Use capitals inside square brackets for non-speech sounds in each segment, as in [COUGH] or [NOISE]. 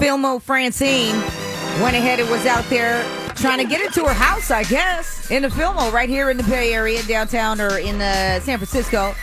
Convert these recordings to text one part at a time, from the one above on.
Filmo Francine went ahead and was out there trying to get into her house, I guess, in the Filmo right here in the Bay Area, downtown or in uh, San Francisco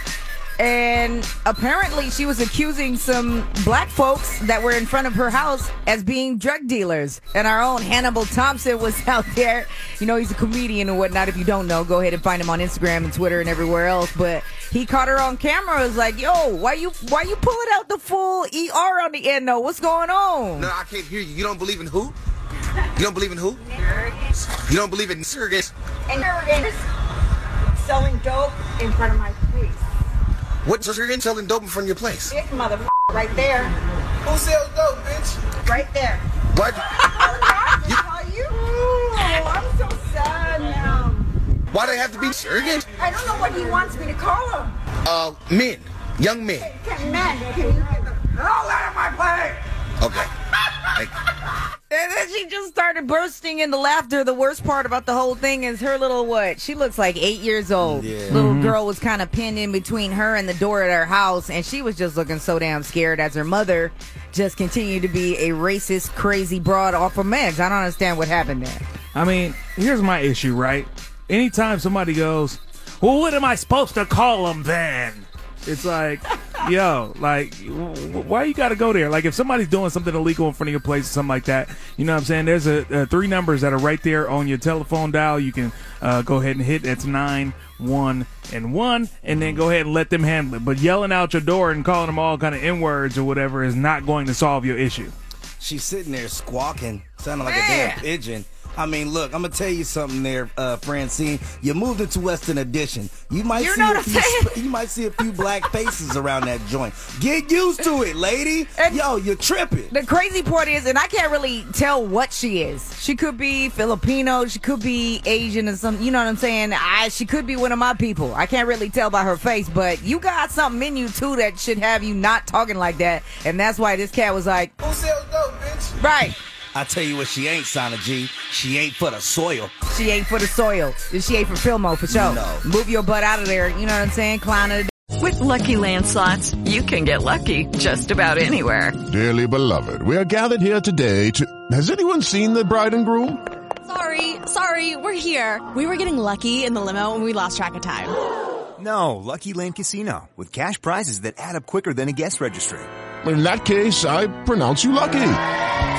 and apparently she was accusing some black folks that were in front of her house as being drug dealers. And our own Hannibal Thompson was [LAUGHS] out there. You know, he's a comedian and whatnot. If you don't know, go ahead and find him on Instagram and Twitter and everywhere else. But he caught her on camera. Was like, "Yo, why you why you pulling out the full ER on the end? though? what's going on?" No, I can't hear you. You don't believe in who? You don't believe in who? You don't believe in surrogates? And surrogates selling dope in front of my face. What? So you're selling dope in front of your place? Big mother right there. Who sells dope, bitch? Right there. What? you, call you? Oh, I'm so sad now. Why do they have to be surrogates? I don't know what he wants me to call them. Uh, men. Young men. Can men, can you get the hell out of my play? Okay. And then she just started bursting into laughter. The worst part about the whole thing is her little what? She looks like eight years old. Yeah. Little mm-hmm. girl was kind of pinned in between her and the door at her house, and she was just looking so damn scared as her mother just continued to be a racist, crazy broad off of meds. I don't understand what happened there. I mean, here's my issue, right? Anytime somebody goes, well, what am I supposed to call them then? It's like, yo, like, why you got to go there? Like, if somebody's doing something illegal in front of your place or something like that, you know what I'm saying? There's a, a three numbers that are right there on your telephone dial. You can uh, go ahead and hit. It's nine, one, and one, and then go ahead and let them handle it. But yelling out your door and calling them all kind of N words or whatever is not going to solve your issue. She's sitting there squawking, sounding like Man. a damn pigeon I mean, look, I'm gonna tell you something there, uh, Francine. You moved into Western Addition. You might you see a few, you might see a few black [LAUGHS] faces around that joint. Get used to it, lady. And Yo, you're tripping. The crazy part is, and I can't really tell what she is. She could be Filipino. She could be Asian or some. You know what I'm saying? I she could be one of my people. I can't really tell by her face, but you got something in you too that should have you not talking like that, and that's why this cat was like, "Who sells dope, bitch?" Right. I tell you what, she ain't, Sana G. She ain't for the soil. She ain't for the soil. She ain't for Filmo, for sure. No. Move your butt out of there. You know what I'm saying? Clown of With LuckyLand Slots, you can get lucky just about anywhere. Dearly beloved, we are gathered here today to... Has anyone seen the bride and groom? Sorry, sorry, we're here. We were getting lucky in the limo and we lost track of time. No, LuckyLand Casino. With cash prizes that add up quicker than a guest registry. In that case, I pronounce you lucky.